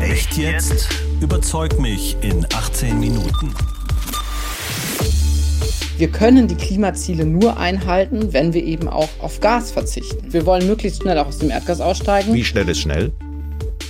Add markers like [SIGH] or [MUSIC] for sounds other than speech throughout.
Echt jetzt? Überzeug mich in 18 Minuten. Wir können die Klimaziele nur einhalten, wenn wir eben auch auf Gas verzichten. Wir wollen möglichst schnell auch aus dem Erdgas aussteigen. Wie schnell ist schnell?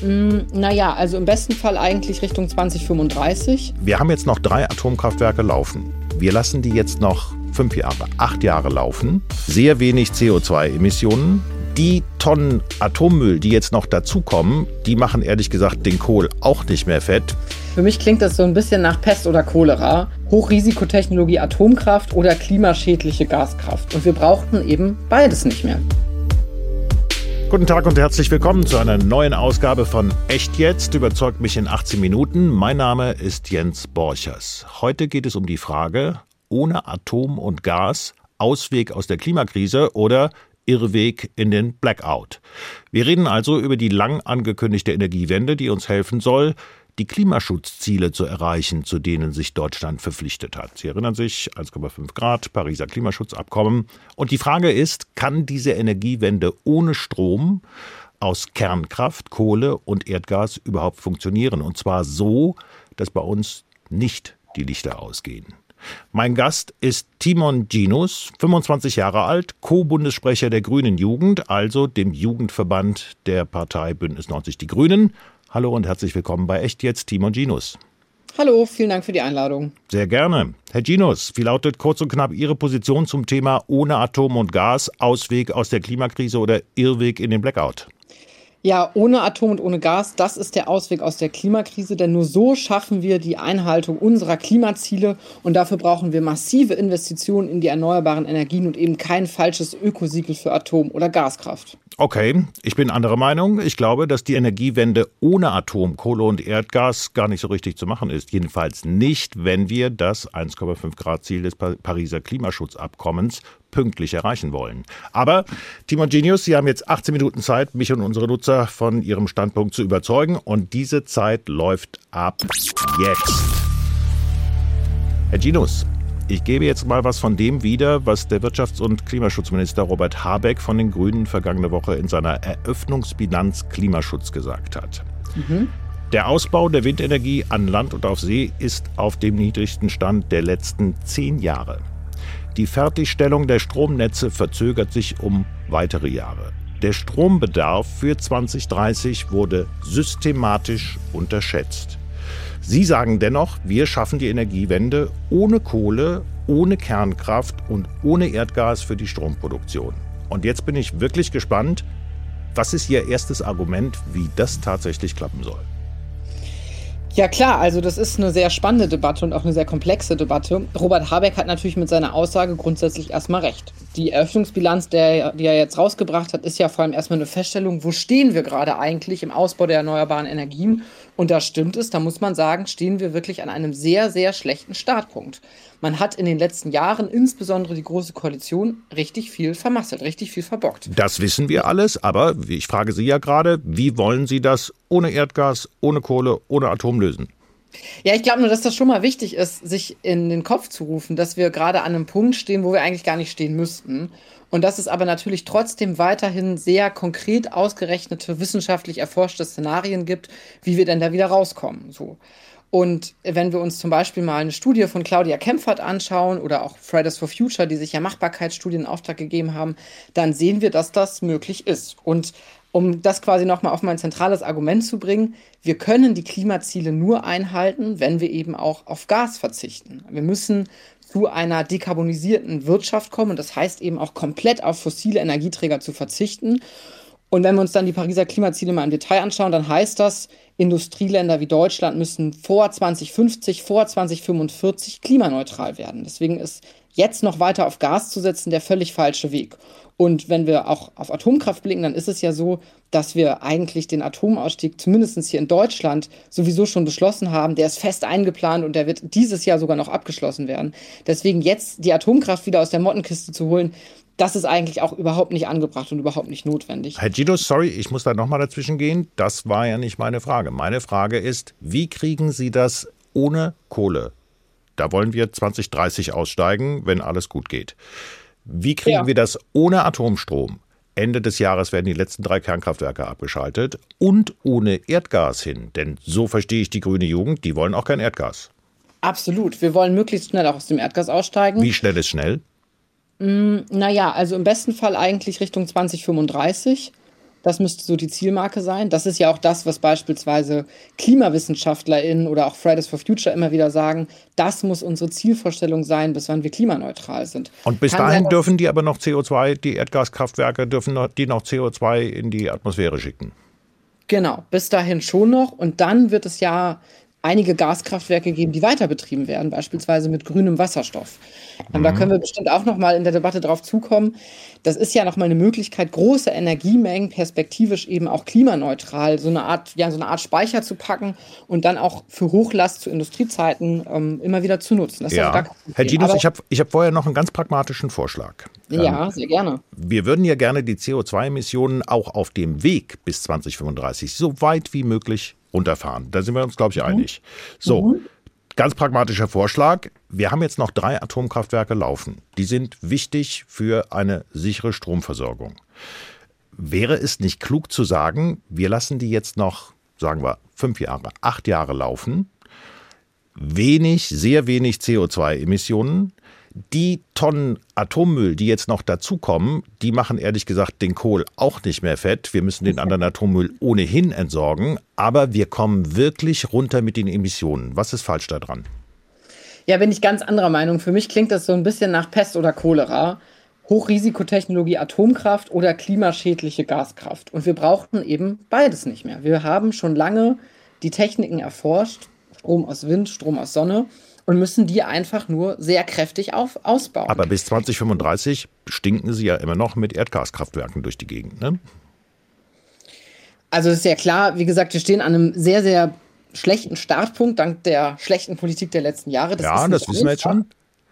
Mm, naja, also im besten Fall eigentlich Richtung 2035. Wir haben jetzt noch drei Atomkraftwerke laufen. Wir lassen die jetzt noch fünf Jahre, acht Jahre laufen. Sehr wenig CO2-Emissionen die Tonnen Atommüll, die jetzt noch dazukommen, die machen ehrlich gesagt den Kohl auch nicht mehr fett. Für mich klingt das so ein bisschen nach Pest oder Cholera. Hochrisikotechnologie Atomkraft oder klimaschädliche Gaskraft. Und wir brauchten eben beides nicht mehr. Guten Tag und herzlich willkommen zu einer neuen Ausgabe von Echt jetzt. Überzeugt mich in 18 Minuten. Mein Name ist Jens Borchers. Heute geht es um die Frage, ohne Atom und Gas Ausweg aus der Klimakrise oder Irrweg in den Blackout. Wir reden also über die lang angekündigte Energiewende, die uns helfen soll, die Klimaschutzziele zu erreichen, zu denen sich Deutschland verpflichtet hat. Sie erinnern sich, 1,5 Grad, Pariser Klimaschutzabkommen. Und die Frage ist, kann diese Energiewende ohne Strom aus Kernkraft, Kohle und Erdgas überhaupt funktionieren? Und zwar so, dass bei uns nicht die Lichter ausgehen. Mein Gast ist Timon Ginus, 25 Jahre alt, Co-Bundessprecher der Grünen Jugend, also dem Jugendverband der Partei Bündnis 90 Die Grünen. Hallo und herzlich willkommen bei Echt jetzt, Timon Ginus. Hallo, vielen Dank für die Einladung. Sehr gerne. Herr Ginus, wie lautet kurz und knapp Ihre Position zum Thema ohne Atom und Gas, Ausweg aus der Klimakrise oder Irrweg in den Blackout? Ja, ohne Atom und ohne Gas, das ist der Ausweg aus der Klimakrise, denn nur so schaffen wir die Einhaltung unserer Klimaziele und dafür brauchen wir massive Investitionen in die erneuerbaren Energien und eben kein falsches Ökosiegel für Atom- oder Gaskraft. Okay, ich bin anderer Meinung. Ich glaube, dass die Energiewende ohne Atom, Kohle und Erdgas gar nicht so richtig zu machen ist. Jedenfalls nicht, wenn wir das 1,5 Grad Ziel des Pariser Klimaschutzabkommens pünktlich erreichen wollen. Aber, Timon Genius, Sie haben jetzt 18 Minuten Zeit, mich und unsere Nutzer von Ihrem Standpunkt zu überzeugen. Und diese Zeit läuft ab jetzt. Herr Genius, ich gebe jetzt mal was von dem wieder, was der Wirtschafts- und Klimaschutzminister Robert Habeck von den Grünen vergangene Woche in seiner Eröffnungsbilanz Klimaschutz gesagt hat. Mhm. Der Ausbau der Windenergie an Land und auf See ist auf dem niedrigsten Stand der letzten zehn Jahre. Die Fertigstellung der Stromnetze verzögert sich um weitere Jahre. Der Strombedarf für 2030 wurde systematisch unterschätzt. Sie sagen dennoch, wir schaffen die Energiewende ohne Kohle, ohne Kernkraft und ohne Erdgas für die Stromproduktion. Und jetzt bin ich wirklich gespannt, was ist Ihr erstes Argument, wie das tatsächlich klappen soll? Ja klar, also das ist eine sehr spannende Debatte und auch eine sehr komplexe Debatte. Robert Habeck hat natürlich mit seiner Aussage grundsätzlich erstmal recht. Die Eröffnungsbilanz, der, die er jetzt rausgebracht hat, ist ja vor allem erstmal eine Feststellung, wo stehen wir gerade eigentlich im Ausbau der erneuerbaren Energien. Und da stimmt es, da muss man sagen, stehen wir wirklich an einem sehr, sehr schlechten Startpunkt. Man hat in den letzten Jahren, insbesondere die Große Koalition, richtig viel vermasselt, richtig viel verbockt. Das wissen wir alles, aber ich frage Sie ja gerade, wie wollen Sie das ohne Erdgas, ohne Kohle, ohne Atom lösen? Ja, ich glaube nur, dass das schon mal wichtig ist, sich in den Kopf zu rufen, dass wir gerade an einem Punkt stehen, wo wir eigentlich gar nicht stehen müssten. Und dass es aber natürlich trotzdem weiterhin sehr konkret ausgerechnete, wissenschaftlich erforschte Szenarien gibt, wie wir denn da wieder rauskommen. So. Und wenn wir uns zum Beispiel mal eine Studie von Claudia Kempfert anschauen oder auch Fridays for Future, die sich ja Machbarkeitsstudien in Auftrag gegeben haben, dann sehen wir, dass das möglich ist. Und um das quasi nochmal auf mein zentrales Argument zu bringen, wir können die Klimaziele nur einhalten, wenn wir eben auch auf Gas verzichten. Wir müssen zu einer dekarbonisierten Wirtschaft kommen und das heißt eben auch komplett auf fossile Energieträger zu verzichten. Und wenn wir uns dann die Pariser Klimaziele mal im Detail anschauen, dann heißt das, Industrieländer wie Deutschland müssen vor 2050, vor 2045 klimaneutral werden. Deswegen ist jetzt noch weiter auf Gas zu setzen der völlig falsche Weg. Und wenn wir auch auf Atomkraft blicken, dann ist es ja so, dass wir eigentlich den Atomausstieg zumindest hier in Deutschland sowieso schon beschlossen haben. Der ist fest eingeplant und der wird dieses Jahr sogar noch abgeschlossen werden. Deswegen jetzt die Atomkraft wieder aus der Mottenkiste zu holen, das ist eigentlich auch überhaupt nicht angebracht und überhaupt nicht notwendig. Herr Gino, sorry, ich muss da nochmal dazwischen gehen. Das war ja nicht meine Frage. Meine Frage ist, wie kriegen Sie das ohne Kohle? Da wollen wir 2030 aussteigen, wenn alles gut geht. Wie kriegen ja. wir das ohne Atomstrom? Ende des Jahres werden die letzten drei Kernkraftwerke abgeschaltet und ohne Erdgas hin. Denn so verstehe ich die grüne Jugend, die wollen auch kein Erdgas. Absolut. Wir wollen möglichst schnell auch aus dem Erdgas aussteigen. Wie schnell ist schnell? Mm, naja, also im besten Fall eigentlich Richtung 2035. Das müsste so die Zielmarke sein. Das ist ja auch das, was beispielsweise KlimawissenschaftlerInnen oder auch Fridays for Future immer wieder sagen. Das muss unsere Zielvorstellung sein, bis wann wir klimaneutral sind. Und bis Kann dahin dürfen die aber noch CO2, die Erdgaskraftwerke, dürfen noch, die noch CO2 in die Atmosphäre schicken. Genau, bis dahin schon noch. Und dann wird es ja einige Gaskraftwerke geben, die weiter betrieben werden, beispielsweise mit grünem Wasserstoff. Mhm. Da können wir bestimmt auch noch mal in der Debatte drauf zukommen. Das ist ja noch mal eine Möglichkeit, große Energiemengen perspektivisch eben auch klimaneutral so eine Art, ja, so eine Art Speicher zu packen und dann auch für Hochlast zu Industriezeiten ähm, immer wieder zu nutzen. Das ja. Herr Ginus, ich habe ich hab vorher noch einen ganz pragmatischen Vorschlag. Ja, ähm, sehr gerne. Wir würden ja gerne die CO2-Emissionen auch auf dem Weg bis 2035 so weit wie möglich runterfahren. Da sind wir uns, glaube ich, mhm. einig. So, mhm. ganz pragmatischer Vorschlag. Wir haben jetzt noch drei Atomkraftwerke laufen. Die sind wichtig für eine sichere Stromversorgung. Wäre es nicht klug zu sagen, wir lassen die jetzt noch, sagen wir, fünf Jahre, acht Jahre laufen, wenig, sehr wenig CO2-Emissionen, die Tonnen Atommüll, die jetzt noch dazukommen, die machen ehrlich gesagt den Kohl auch nicht mehr fett. Wir müssen den anderen Atommüll ohnehin entsorgen, aber wir kommen wirklich runter mit den Emissionen. Was ist falsch daran? Ja, bin ich ganz anderer Meinung. Für mich klingt das so ein bisschen nach Pest oder Cholera. Hochrisikotechnologie Atomkraft oder klimaschädliche Gaskraft. Und wir brauchten eben beides nicht mehr. Wir haben schon lange die Techniken erforscht, Strom aus Wind, Strom aus Sonne und müssen die einfach nur sehr kräftig auf, ausbauen. Aber bis 2035 stinken sie ja immer noch mit Erdgaskraftwerken durch die Gegend, ne? Also ist ja klar, wie gesagt, wir stehen an einem sehr, sehr schlechten Startpunkt dank der schlechten Politik der letzten Jahre. Das ja, das wissen wir jetzt schon.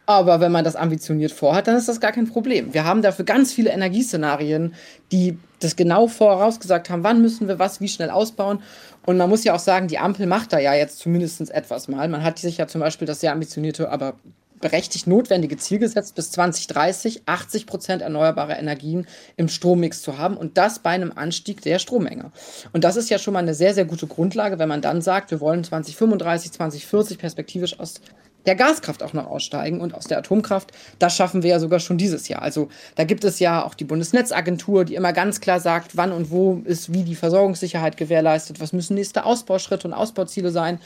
Aber wenn man das ambitioniert vorhat, dann ist das gar kein Problem. Wir haben dafür ganz viele Energieszenarien, die das genau vorausgesagt haben, wann müssen wir was wie schnell ausbauen. Und man muss ja auch sagen, die Ampel macht da ja jetzt zumindest etwas mal. Man hat sich ja zum Beispiel das sehr ambitionierte, aber berechtigt notwendige Ziel gesetzt, bis 2030 80 Prozent erneuerbare Energien im Strommix zu haben und das bei einem Anstieg der Strommenge. Und das ist ja schon mal eine sehr, sehr gute Grundlage, wenn man dann sagt, wir wollen 2035, 2040 perspektivisch aus der Gaskraft auch noch aussteigen und aus der Atomkraft. Das schaffen wir ja sogar schon dieses Jahr. Also da gibt es ja auch die Bundesnetzagentur, die immer ganz klar sagt, wann und wo ist wie die Versorgungssicherheit gewährleistet, was müssen nächste Ausbauschritte und Ausbauziele sein.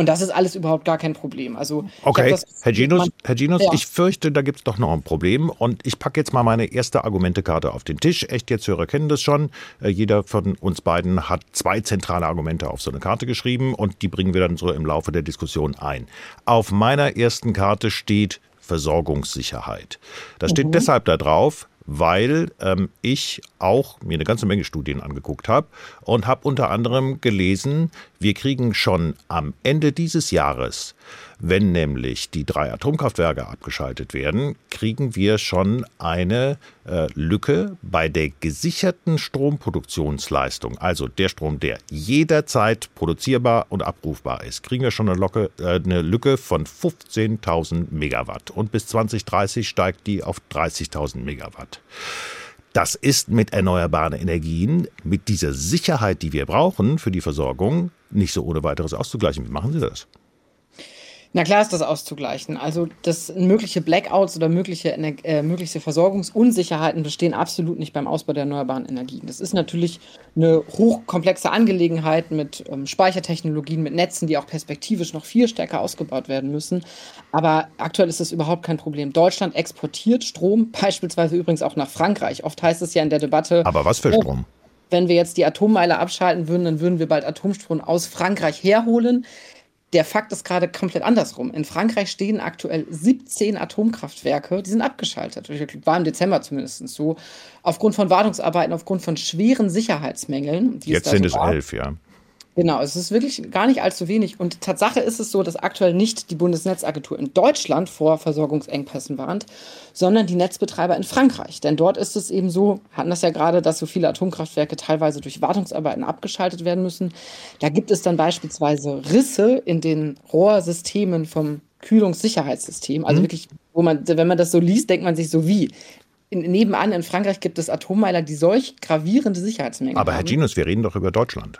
Und das ist alles überhaupt gar kein Problem. Also, okay, das, Herr Genus, Herr Genus ja. ich fürchte, da gibt es doch noch ein Problem. Und ich packe jetzt mal meine erste Argumentekarte auf den Tisch. Echt, jetzt Hörer kennen das schon. Äh, jeder von uns beiden hat zwei zentrale Argumente auf so eine Karte geschrieben und die bringen wir dann so im Laufe der Diskussion ein. Auf meiner ersten Karte steht Versorgungssicherheit. Das steht mhm. deshalb da drauf, weil ähm, ich auch mir eine ganze Menge Studien angeguckt habe und habe unter anderem gelesen, wir kriegen schon am Ende dieses Jahres wenn nämlich die drei Atomkraftwerke abgeschaltet werden, kriegen wir schon eine äh, Lücke bei der gesicherten Stromproduktionsleistung, also der Strom, der jederzeit produzierbar und abrufbar ist, kriegen wir schon eine, Locke, äh, eine Lücke von 15.000 Megawatt. Und bis 2030 steigt die auf 30.000 Megawatt. Das ist mit erneuerbaren Energien, mit dieser Sicherheit, die wir brauchen für die Versorgung, nicht so ohne weiteres auszugleichen. Wie machen Sie das? Na klar ist das auszugleichen. Also das mögliche Blackouts oder mögliche, äh, mögliche Versorgungsunsicherheiten bestehen absolut nicht beim Ausbau der erneuerbaren Energien. Das ist natürlich eine hochkomplexe Angelegenheit mit ähm, Speichertechnologien, mit Netzen, die auch perspektivisch noch viel stärker ausgebaut werden müssen. Aber aktuell ist das überhaupt kein Problem. Deutschland exportiert Strom, [LAUGHS] beispielsweise übrigens auch nach Frankreich. Oft heißt es ja in der Debatte. Aber was für Strom? wenn wir jetzt die Atommeile abschalten würden, dann würden wir bald Atomstrom aus Frankreich herholen der Fakt ist gerade komplett andersrum. In Frankreich stehen aktuell 17 Atomkraftwerke, die sind abgeschaltet. War im Dezember zumindest so. Aufgrund von Wartungsarbeiten, aufgrund von schweren Sicherheitsmängeln. Jetzt sind so es elf, ja. Genau, es ist wirklich gar nicht allzu wenig. Und Tatsache ist es so, dass aktuell nicht die Bundesnetzagentur in Deutschland vor Versorgungsengpässen warnt, sondern die Netzbetreiber in Frankreich. Denn dort ist es eben so, hatten das ja gerade, dass so viele Atomkraftwerke teilweise durch Wartungsarbeiten abgeschaltet werden müssen. Da gibt es dann beispielsweise Risse in den Rohrsystemen vom Kühlungssicherheitssystem. Also mhm. wirklich, wo man, wenn man das so liest, denkt man sich so wie in, nebenan in Frankreich gibt es Atommeiler, die solch gravierende Sicherheitsmengen Aber haben. Herr Ginus, wir reden doch über Deutschland.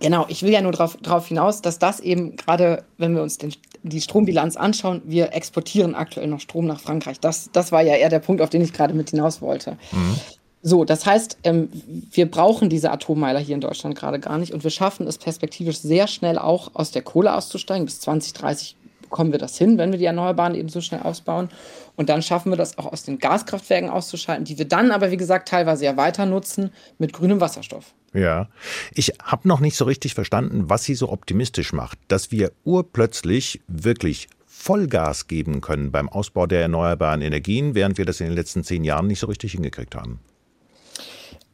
Genau, ich will ja nur darauf hinaus, dass das eben gerade, wenn wir uns den, die Strombilanz anschauen, wir exportieren aktuell noch Strom nach Frankreich. Das, das war ja eher der Punkt, auf den ich gerade mit hinaus wollte. Mhm. So, das heißt, ähm, wir brauchen diese Atommeiler hier in Deutschland gerade gar nicht und wir schaffen es perspektivisch sehr schnell auch aus der Kohle auszusteigen. Bis 2030 bekommen wir das hin, wenn wir die Erneuerbaren eben so schnell ausbauen. Und dann schaffen wir das auch aus den Gaskraftwerken auszuschalten, die wir dann aber, wie gesagt, teilweise ja weiter nutzen mit grünem Wasserstoff. Ja, ich habe noch nicht so richtig verstanden, was Sie so optimistisch macht, dass wir urplötzlich wirklich Vollgas geben können beim Ausbau der erneuerbaren Energien, während wir das in den letzten zehn Jahren nicht so richtig hingekriegt haben.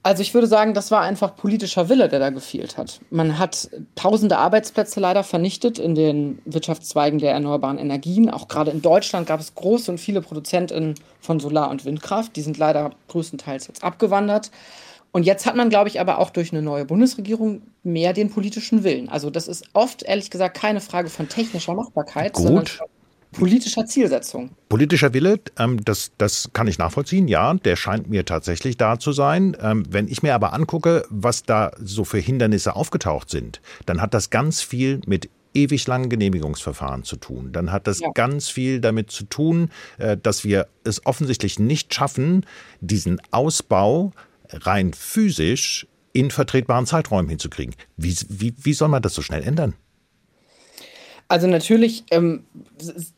Also ich würde sagen, das war einfach politischer Wille, der da gefehlt hat. Man hat tausende Arbeitsplätze leider vernichtet in den Wirtschaftszweigen der erneuerbaren Energien. Auch gerade in Deutschland gab es große und viele Produzenten von Solar- und Windkraft. Die sind leider größtenteils jetzt abgewandert. Und jetzt hat man, glaube ich, aber auch durch eine neue Bundesregierung mehr den politischen Willen. Also das ist oft, ehrlich gesagt, keine Frage von technischer Machbarkeit, Gut. sondern politischer Zielsetzung. Politischer Wille, ähm, das, das kann ich nachvollziehen, ja, der scheint mir tatsächlich da zu sein. Ähm, wenn ich mir aber angucke, was da so für Hindernisse aufgetaucht sind, dann hat das ganz viel mit ewig langen Genehmigungsverfahren zu tun. Dann hat das ja. ganz viel damit zu tun, äh, dass wir es offensichtlich nicht schaffen, diesen Ausbau rein physisch in vertretbaren Zeiträumen hinzukriegen. Wie, wie, wie soll man das so schnell ändern? Also natürlich ähm,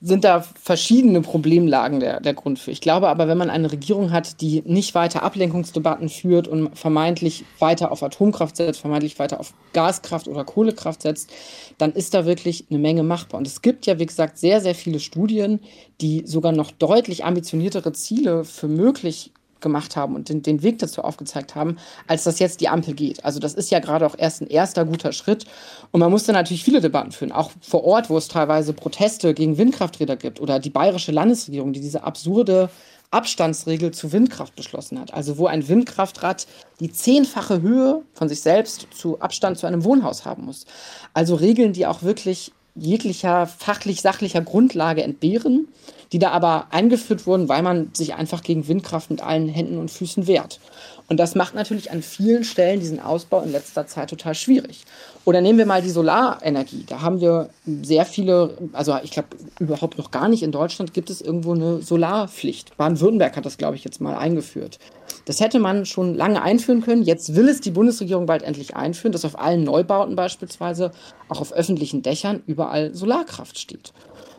sind da verschiedene Problemlagen der, der Grund für. Ich glaube aber, wenn man eine Regierung hat, die nicht weiter Ablenkungsdebatten führt und vermeintlich weiter auf Atomkraft setzt, vermeintlich weiter auf Gaskraft oder Kohlekraft setzt, dann ist da wirklich eine Menge machbar. Und es gibt ja, wie gesagt, sehr, sehr viele Studien, die sogar noch deutlich ambitioniertere Ziele für möglich gemacht haben und den, den Weg dazu aufgezeigt haben, als das jetzt die Ampel geht. Also das ist ja gerade auch erst ein erster guter Schritt. Und man musste natürlich viele Debatten führen, auch vor Ort, wo es teilweise Proteste gegen Windkrafträder gibt oder die bayerische Landesregierung, die diese absurde Abstandsregel zu Windkraft beschlossen hat. Also wo ein Windkraftrad die zehnfache Höhe von sich selbst zu Abstand zu einem Wohnhaus haben muss. Also Regeln, die auch wirklich jeglicher fachlich-sachlicher Grundlage entbehren die da aber eingeführt wurden, weil man sich einfach gegen Windkraft mit allen Händen und Füßen wehrt. Und das macht natürlich an vielen Stellen diesen Ausbau in letzter Zeit total schwierig. Oder nehmen wir mal die Solarenergie. Da haben wir sehr viele, also ich glaube überhaupt noch gar nicht in Deutschland gibt es irgendwo eine Solarpflicht. Baden-Württemberg hat das, glaube ich, jetzt mal eingeführt. Das hätte man schon lange einführen können. Jetzt will es die Bundesregierung bald endlich einführen, dass auf allen Neubauten beispielsweise, auch auf öffentlichen Dächern, überall Solarkraft steht.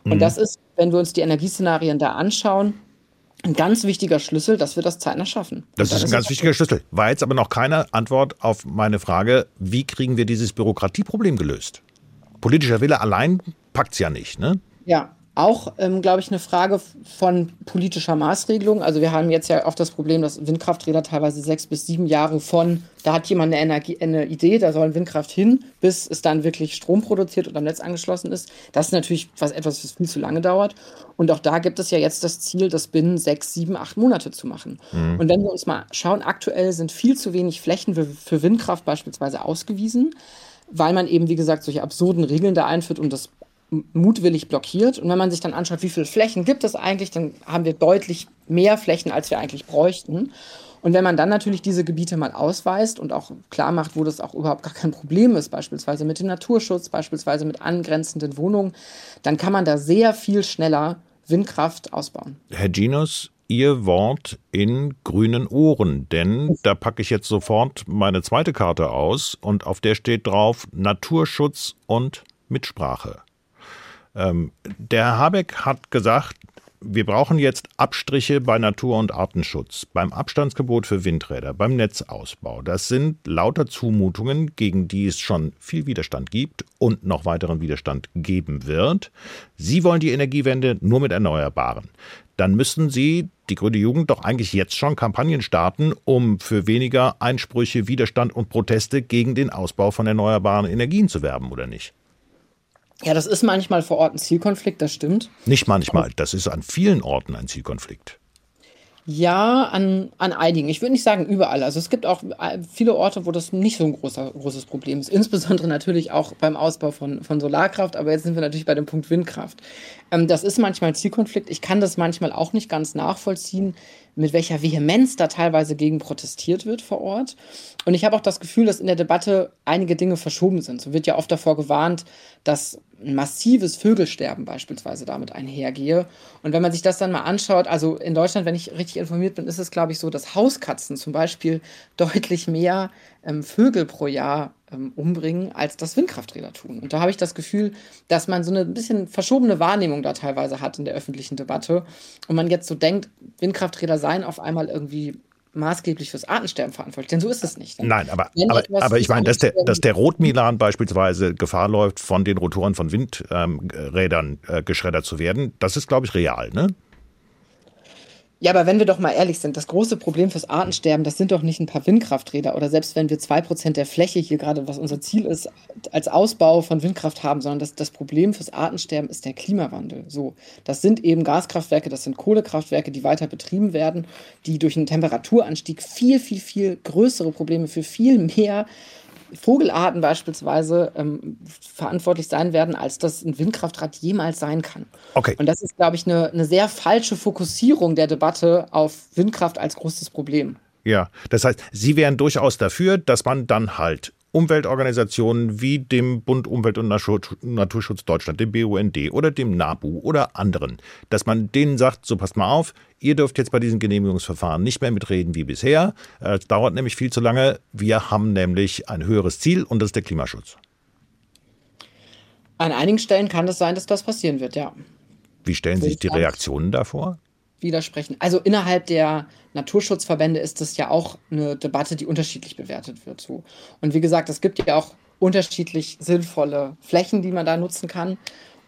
Und mhm. das ist, wenn wir uns die Energieszenarien da anschauen, ein ganz wichtiger Schlüssel, dass wir das zeitnah schaffen. Das ist ein ganz wichtiger Schlüssel. War jetzt aber noch keine Antwort auf meine Frage, wie kriegen wir dieses Bürokratieproblem gelöst? Politischer Wille allein packt es ja nicht, ne? Ja, auch, ähm, glaube ich, eine Frage von politischer Maßregelung. Also wir haben jetzt ja oft das Problem, dass Windkrafträder teilweise sechs bis sieben Jahre von, da hat jemand eine, Energie, eine Idee, da soll Windkraft hin, bis es dann wirklich Strom produziert und am Netz angeschlossen ist. Das ist natürlich was, etwas, was viel zu lange dauert. Und auch da gibt es ja jetzt das Ziel, das binnen sechs, sieben, acht Monate zu machen. Mhm. Und wenn wir uns mal schauen, aktuell sind viel zu wenig Flächen für, für Windkraft beispielsweise ausgewiesen weil man eben, wie gesagt, solche absurden Regeln da einführt, um das mutwillig blockiert. Und wenn man sich dann anschaut, wie viele Flächen gibt es eigentlich, dann haben wir deutlich mehr Flächen, als wir eigentlich bräuchten. Und wenn man dann natürlich diese Gebiete mal ausweist und auch klar macht, wo das auch überhaupt gar kein Problem ist, beispielsweise mit dem Naturschutz, beispielsweise mit angrenzenden Wohnungen, dann kann man da sehr viel schneller Windkraft ausbauen. Herr Ginos, Ihr Wort in grünen Ohren, denn da packe ich jetzt sofort meine zweite Karte aus und auf der steht drauf Naturschutz und Mitsprache. Ähm, der Herr Habeck hat gesagt, wir brauchen jetzt Abstriche bei Natur- und Artenschutz, beim Abstandsgebot für Windräder, beim Netzausbau. Das sind lauter Zumutungen, gegen die es schon viel Widerstand gibt und noch weiteren Widerstand geben wird. Sie wollen die Energiewende nur mit Erneuerbaren. Dann müssten Sie, die Grüne Jugend, doch eigentlich jetzt schon Kampagnen starten, um für weniger Einsprüche, Widerstand und Proteste gegen den Ausbau von erneuerbaren Energien zu werben, oder nicht? Ja, das ist manchmal vor Ort ein Zielkonflikt, das stimmt. Nicht manchmal, das ist an vielen Orten ein Zielkonflikt. Ja, an, an einigen. Ich würde nicht sagen überall. Also es gibt auch äh, viele Orte, wo das nicht so ein großer, großes Problem ist. Insbesondere natürlich auch beim Ausbau von, von Solarkraft. Aber jetzt sind wir natürlich bei dem Punkt Windkraft. Ähm, das ist manchmal ein Zielkonflikt. Ich kann das manchmal auch nicht ganz nachvollziehen, mit welcher Vehemenz da teilweise gegen protestiert wird vor Ort. Und ich habe auch das Gefühl, dass in der Debatte einige Dinge verschoben sind. So wird ja oft davor gewarnt, dass ein massives Vögelsterben beispielsweise damit einhergehe. Und wenn man sich das dann mal anschaut, also in Deutschland, wenn ich richtig informiert bin, ist es, glaube ich, so, dass Hauskatzen zum Beispiel [LAUGHS] deutlich mehr ähm, Vögel pro Jahr ähm, umbringen, als das Windkrafträder tun. Und da habe ich das Gefühl, dass man so eine bisschen verschobene Wahrnehmung da teilweise hat in der öffentlichen Debatte. Und man jetzt so denkt, Windkrafträder seien auf einmal irgendwie maßgeblich fürs Artensterben verantwortlich. Denn so ist es nicht. Nein, aber, aber, aber ich meine, dass der, dass der Rotmilan beispielsweise Gefahr läuft, von den Rotoren von Windrädern äh, geschreddert zu werden, das ist, glaube ich, real, ne? Ja, aber wenn wir doch mal ehrlich sind, das große Problem fürs Artensterben, das sind doch nicht ein paar Windkrafträder oder selbst wenn wir zwei Prozent der Fläche hier gerade, was unser Ziel ist, als Ausbau von Windkraft haben, sondern das, das Problem fürs Artensterben ist der Klimawandel. So, das sind eben Gaskraftwerke, das sind Kohlekraftwerke, die weiter betrieben werden, die durch einen Temperaturanstieg viel, viel, viel größere Probleme für viel mehr Vogelarten beispielsweise ähm, verantwortlich sein werden, als das ein Windkraftrad jemals sein kann. Okay. Und das ist, glaube ich, eine, eine sehr falsche Fokussierung der Debatte auf Windkraft als großes Problem. Ja, das heißt, Sie wären durchaus dafür, dass man dann halt Umweltorganisationen wie dem Bund Umwelt und Naturschutz Deutschland, dem BUND oder dem NABU oder anderen, dass man denen sagt, so passt mal auf, ihr dürft jetzt bei diesen Genehmigungsverfahren nicht mehr mitreden wie bisher. Es dauert nämlich viel zu lange. Wir haben nämlich ein höheres Ziel und das ist der Klimaschutz. An einigen Stellen kann es sein, dass das passieren wird, ja. Wie stellen sich die Reaktionen davor? Widersprechen. Also innerhalb der Naturschutzverbände ist das ja auch eine Debatte, die unterschiedlich bewertet wird. So. Und wie gesagt, es gibt ja auch unterschiedlich sinnvolle Flächen, die man da nutzen kann.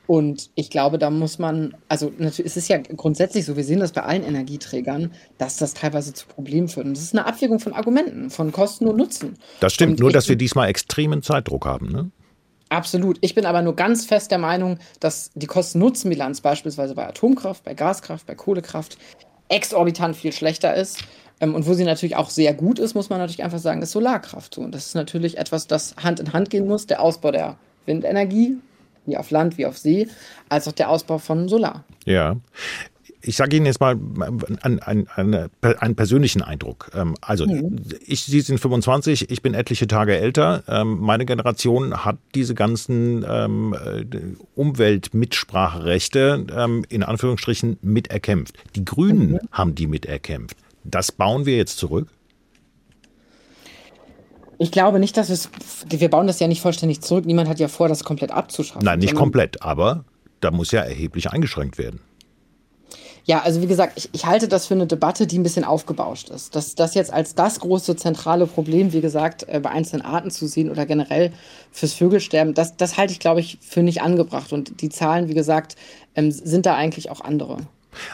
Und ich glaube, da muss man, also natürlich, es ist ja grundsätzlich so, wir sehen das bei allen Energieträgern, dass das teilweise zu Problemen führt. Und das ist eine Abwägung von Argumenten, von Kosten und Nutzen. Das stimmt, und nur dass wir diesmal extremen Zeitdruck haben, ne? Absolut. Ich bin aber nur ganz fest der Meinung, dass die Kosten-Nutzen-Bilanz beispielsweise bei Atomkraft, bei Gaskraft, bei Kohlekraft exorbitant viel schlechter ist. Ähm, und wo sie natürlich auch sehr gut ist, muss man natürlich einfach sagen, ist Solarkraft. Und das ist natürlich etwas, das Hand in Hand gehen muss. Der Ausbau der Windenergie, wie auf Land, wie auf See, als auch der Ausbau von Solar. Ja ich sage Ihnen jetzt mal einen, einen, einen persönlichen Eindruck. Ähm, also mhm. ich, Sie sind 25, ich bin etliche Tage älter. Ähm, meine Generation hat diese ganzen ähm, äh, Umweltmitspracherechte in Anführungsstrichen miterkämpft. Die Grünen mhm. haben die miterkämpft. Das bauen wir jetzt zurück? Ich glaube nicht, dass es. Wir bauen das ja nicht vollständig zurück. Niemand hat ja vor, das komplett abzuschaffen. Nein, nicht komplett, aber da muss ja erheblich eingeschränkt werden. Ja, also wie gesagt, ich, ich halte das für eine Debatte, die ein bisschen aufgebauscht ist. Das, das jetzt als das große zentrale Problem, wie gesagt, äh, bei einzelnen Arten zu sehen oder generell fürs Vögelsterben, das, das halte ich, glaube ich, für nicht angebracht. Und die Zahlen, wie gesagt, ähm, sind da eigentlich auch andere.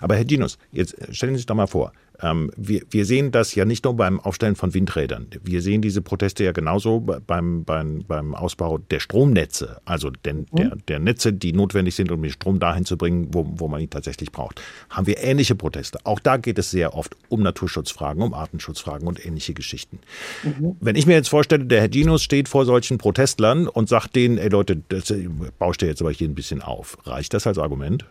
Aber Herr Dinus, jetzt stellen Sie sich doch mal vor, ähm, wir, wir, sehen das ja nicht nur beim Aufstellen von Windrädern. Wir sehen diese Proteste ja genauso beim, beim, beim Ausbau der Stromnetze, also den, mhm. der, der, Netze, die notwendig sind, um den Strom dahin zu bringen, wo, wo man ihn tatsächlich braucht. Haben wir ähnliche Proteste. Auch da geht es sehr oft um Naturschutzfragen, um Artenschutzfragen und ähnliche Geschichten. Mhm. Wenn ich mir jetzt vorstelle, der Herr Dinus steht vor solchen Protestlern und sagt denen, ey Leute, das bauscht ihr jetzt aber hier ein bisschen auf. Reicht das als Argument?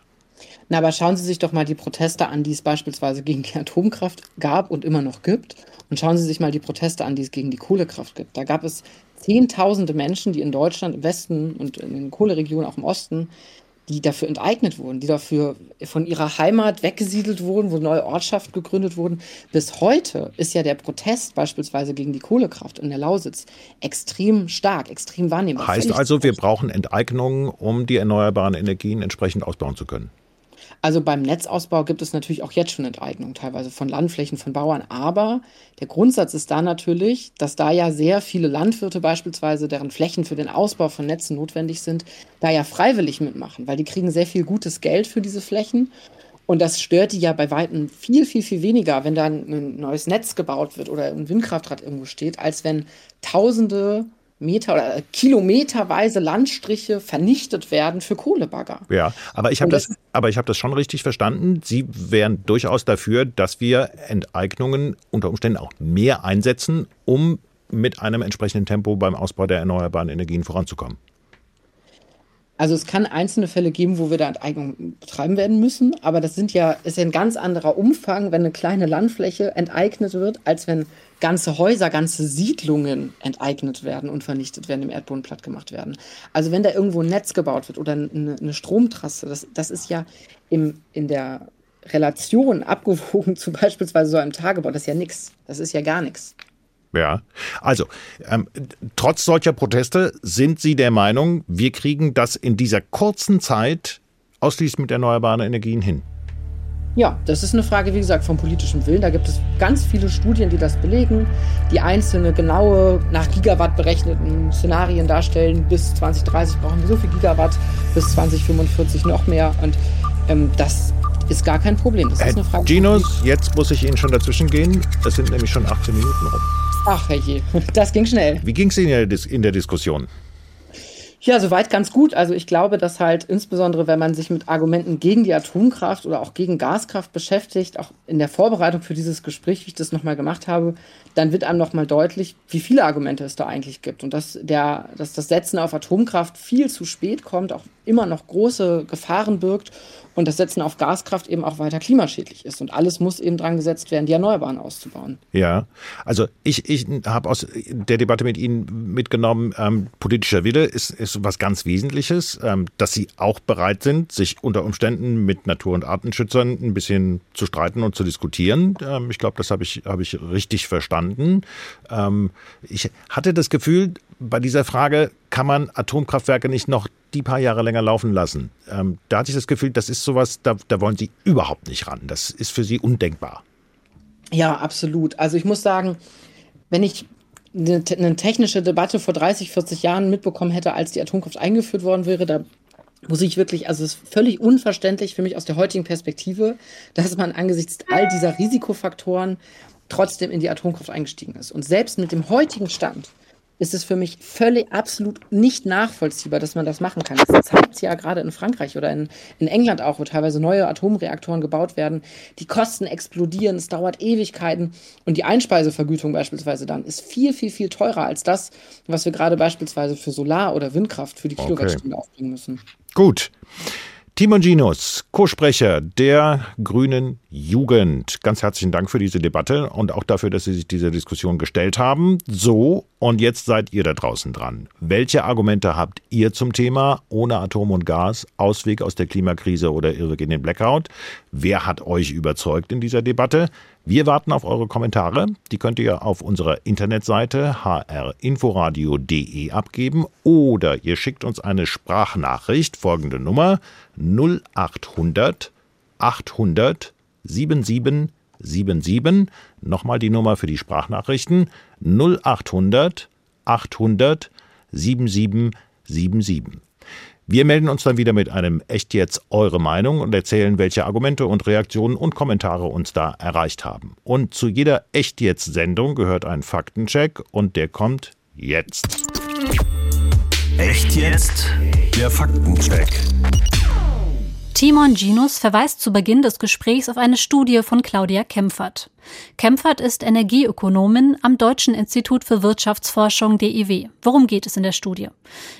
Na, aber schauen Sie sich doch mal die Proteste an, die es beispielsweise gegen die Atomkraft gab und immer noch gibt. Und schauen Sie sich mal die Proteste an, die es gegen die Kohlekraft gibt. Da gab es Zehntausende Menschen, die in Deutschland, im Westen und in den Kohleregionen, auch im Osten, die dafür enteignet wurden, die dafür von ihrer Heimat weggesiedelt wurden, wo neue Ortschaften gegründet wurden. Bis heute ist ja der Protest beispielsweise gegen die Kohlekraft in der Lausitz extrem stark, extrem wahrnehmbar. Heißt also, wir brauchen Enteignungen, um die erneuerbaren Energien entsprechend ausbauen zu können? Also beim Netzausbau gibt es natürlich auch jetzt schon Enteignung, teilweise von Landflächen von Bauern. Aber der Grundsatz ist da natürlich, dass da ja sehr viele Landwirte beispielsweise, deren Flächen für den Ausbau von Netzen notwendig sind, da ja freiwillig mitmachen, weil die kriegen sehr viel gutes Geld für diese Flächen. Und das stört die ja bei Weitem viel, viel, viel weniger, wenn da ein neues Netz gebaut wird oder ein Windkraftrad irgendwo steht, als wenn Tausende Meter oder kilometerweise Landstriche vernichtet werden für Kohlebagger. Ja, aber ich habe das, aber ich habe das schon richtig verstanden. Sie wären durchaus dafür, dass wir Enteignungen unter Umständen auch mehr einsetzen, um mit einem entsprechenden Tempo beim Ausbau der erneuerbaren Energien voranzukommen. Also es kann einzelne Fälle geben, wo wir da Enteignung betreiben werden müssen, aber das sind ja, ist ja ein ganz anderer Umfang, wenn eine kleine Landfläche enteignet wird, als wenn ganze Häuser, ganze Siedlungen enteignet werden und vernichtet werden, im Erdboden platt gemacht werden. Also wenn da irgendwo ein Netz gebaut wird oder eine, eine Stromtrasse, das, das ist ja im, in der Relation abgewogen [LAUGHS] zu beispielsweise so einem Tagebau, das ist ja nichts. Das ist ja gar nichts. Ja, also ähm, trotz solcher Proteste sind Sie der Meinung, wir kriegen das in dieser kurzen Zeit ausschließlich mit erneuerbaren Energien hin? Ja, das ist eine Frage, wie gesagt, vom politischen Willen. Da gibt es ganz viele Studien, die das belegen, die einzelne genaue, nach Gigawatt berechneten Szenarien darstellen. Bis 2030 brauchen wir so viel Gigawatt, bis 2045 noch mehr. Und ähm, das ist gar kein Problem. Das ist eine Frage. Ginos, jetzt muss ich Ihnen schon dazwischen gehen. Es sind nämlich schon 18 Minuten rum. Ach, herrje, das ging schnell. Wie ging es Ihnen in der Diskussion? Ja, soweit ganz gut. Also ich glaube, dass halt insbesondere, wenn man sich mit Argumenten gegen die Atomkraft oder auch gegen Gaskraft beschäftigt, auch in der Vorbereitung für dieses Gespräch, wie ich das nochmal gemacht habe, dann wird einem nochmal deutlich, wie viele Argumente es da eigentlich gibt. Und dass, der, dass das Setzen auf Atomkraft viel zu spät kommt, auch immer noch große Gefahren birgt und das Setzen auf Gaskraft eben auch weiter klimaschädlich ist. Und alles muss eben dran gesetzt werden, die Erneuerbaren auszubauen. Ja, also ich, ich habe aus der Debatte mit Ihnen mitgenommen, ähm, politischer Wille ist, ist was ganz Wesentliches, ähm, dass Sie auch bereit sind, sich unter Umständen mit Natur- und Artenschützern ein bisschen zu streiten und zu diskutieren. Ähm, ich glaube, das habe ich, hab ich richtig verstanden. Ähm, ich hatte das Gefühl, bei dieser Frage, kann man Atomkraftwerke nicht noch die paar Jahre länger laufen lassen? Ähm, da hatte ich das Gefühl, das ist sowas, da, da wollen Sie überhaupt nicht ran. Das ist für Sie undenkbar. Ja, absolut. Also ich muss sagen, wenn ich eine, eine, technische Debatte vor 30, 40 Jahren mitbekommen hätte, als die Atomkraft eingeführt worden wäre, da muss ich wirklich, also es ist völlig unverständlich für mich aus der heutigen Perspektive, dass man angesichts all dieser Risikofaktoren trotzdem in die Atomkraft eingestiegen ist. Und selbst mit dem heutigen Stand ist es für mich völlig absolut nicht nachvollziehbar, dass man das machen kann. Das zeigt ja gerade in Frankreich oder in, in England auch, wo teilweise neue Atomreaktoren gebaut werden. Die Kosten explodieren, es dauert Ewigkeiten und die Einspeisevergütung beispielsweise dann ist viel, viel, viel teurer als das, was wir gerade beispielsweise für Solar- oder Windkraft für die Kilowattstunde okay. aufbringen müssen. Gut. Timon Ginos, Co-Sprecher der Grünen Jugend. Ganz herzlichen Dank für diese Debatte und auch dafür, dass Sie sich dieser Diskussion gestellt haben. So, und jetzt seid ihr da draußen dran. Welche Argumente habt ihr zum Thema ohne Atom und Gas, Ausweg aus der Klimakrise oder Irrweg in den Blackout? Wer hat euch überzeugt in dieser Debatte? Wir warten auf eure Kommentare. Die könnt ihr auf unserer Internetseite hrinforadio.de abgeben oder ihr schickt uns eine Sprachnachricht, folgende Nummer 0800 800 7777. Nochmal die Nummer für die Sprachnachrichten 0800 800 7777. Wir melden uns dann wieder mit einem Echt jetzt eure Meinung und erzählen, welche Argumente und Reaktionen und Kommentare uns da erreicht haben. Und zu jeder Echt jetzt Sendung gehört ein Faktencheck und der kommt jetzt. Echt jetzt? Der Faktencheck. Timon Ginus verweist zu Beginn des Gesprächs auf eine Studie von Claudia Kempfert. Kempfert ist Energieökonomin am Deutschen Institut für Wirtschaftsforschung DIW. Worum geht es in der Studie?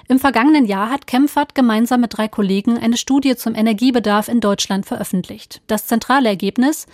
Im vergangenen Jahr hat Kempfert gemeinsam mit drei Kollegen eine Studie zum Energiebedarf in Deutschland veröffentlicht. Das zentrale Ergebnis?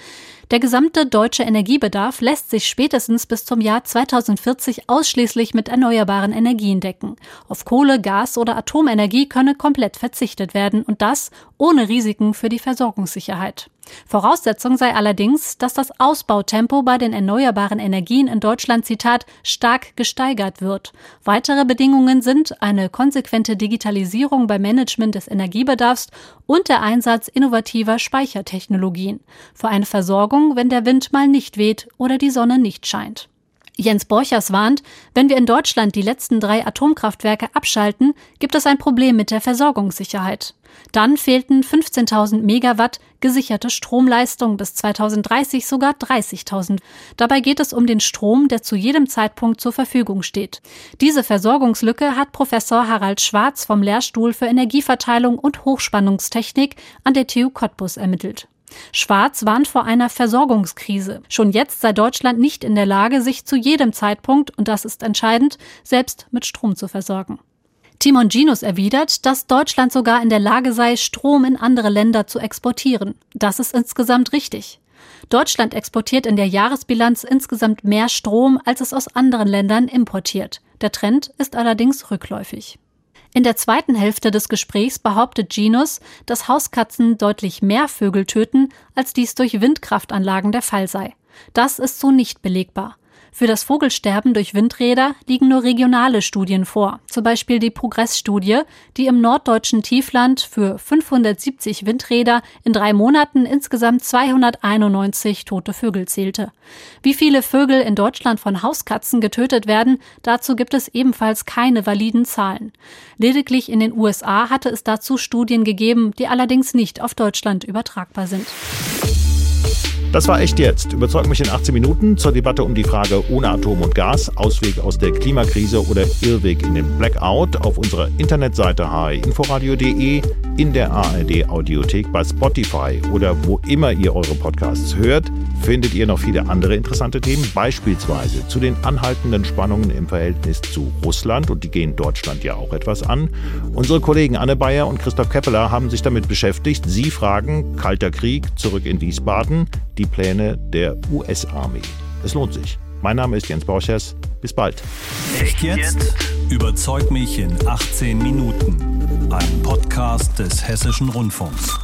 Der gesamte deutsche Energiebedarf lässt sich spätestens bis zum Jahr 2040 ausschließlich mit erneuerbaren Energien decken. Auf Kohle, Gas oder Atomenergie könne komplett verzichtet werden und das ohne Risiken für die Versorgungssicherheit. Voraussetzung sei allerdings, dass das Ausbautempo bei den erneuerbaren Energien in Deutschland, Zitat, stark gesteigert wird. Weitere Bedingungen sind eine konsequente Digitalisierung beim Management des Energiebedarfs und der Einsatz innovativer Speichertechnologien. Für eine Versorgung, wenn der Wind mal nicht weht oder die Sonne nicht scheint. Jens Borchers warnt, wenn wir in Deutschland die letzten drei Atomkraftwerke abschalten, gibt es ein Problem mit der Versorgungssicherheit. Dann fehlten 15.000 Megawatt gesicherte Stromleistung, bis 2030 sogar 30.000. Dabei geht es um den Strom, der zu jedem Zeitpunkt zur Verfügung steht. Diese Versorgungslücke hat Professor Harald Schwarz vom Lehrstuhl für Energieverteilung und Hochspannungstechnik an der TU Cottbus ermittelt. Schwarz warnt vor einer Versorgungskrise. Schon jetzt sei Deutschland nicht in der Lage, sich zu jedem Zeitpunkt, und das ist entscheidend, selbst mit Strom zu versorgen. Timon Ginus erwidert, dass Deutschland sogar in der Lage sei, Strom in andere Länder zu exportieren. Das ist insgesamt richtig. Deutschland exportiert in der Jahresbilanz insgesamt mehr Strom, als es aus anderen Ländern importiert. Der Trend ist allerdings rückläufig. In der zweiten Hälfte des Gesprächs behauptet Genus, dass Hauskatzen deutlich mehr Vögel töten, als dies durch Windkraftanlagen der Fall sei. Das ist so nicht belegbar. Für das Vogelsterben durch Windräder liegen nur regionale Studien vor, zum Beispiel die Progress-Studie, die im norddeutschen Tiefland für 570 Windräder in drei Monaten insgesamt 291 tote Vögel zählte. Wie viele Vögel in Deutschland von Hauskatzen getötet werden, dazu gibt es ebenfalls keine validen Zahlen. Lediglich in den USA hatte es dazu Studien gegeben, die allerdings nicht auf Deutschland übertragbar sind. Das war echt jetzt. Überzeugt mich in 18 Minuten zur Debatte um die Frage ohne Atom und Gas, Ausweg aus der Klimakrise oder Irrweg in den Blackout auf unserer Internetseite hinforadio.de, in der ARD Audiothek, bei Spotify oder wo immer ihr eure Podcasts hört, findet ihr noch viele andere interessante Themen, beispielsweise zu den anhaltenden Spannungen im Verhältnis zu Russland und die gehen Deutschland ja auch etwas an. Unsere Kollegen Anne Bayer und Christoph Keppeler haben sich damit beschäftigt. Sie fragen Kalter Krieg zurück in Wiesbaden die Pläne der US-Armee. Es lohnt sich. Mein Name ist Jens Borchers. Bis bald. Echt jetzt? Überzeug mich in 18 Minuten. Ein Podcast des Hessischen Rundfunks.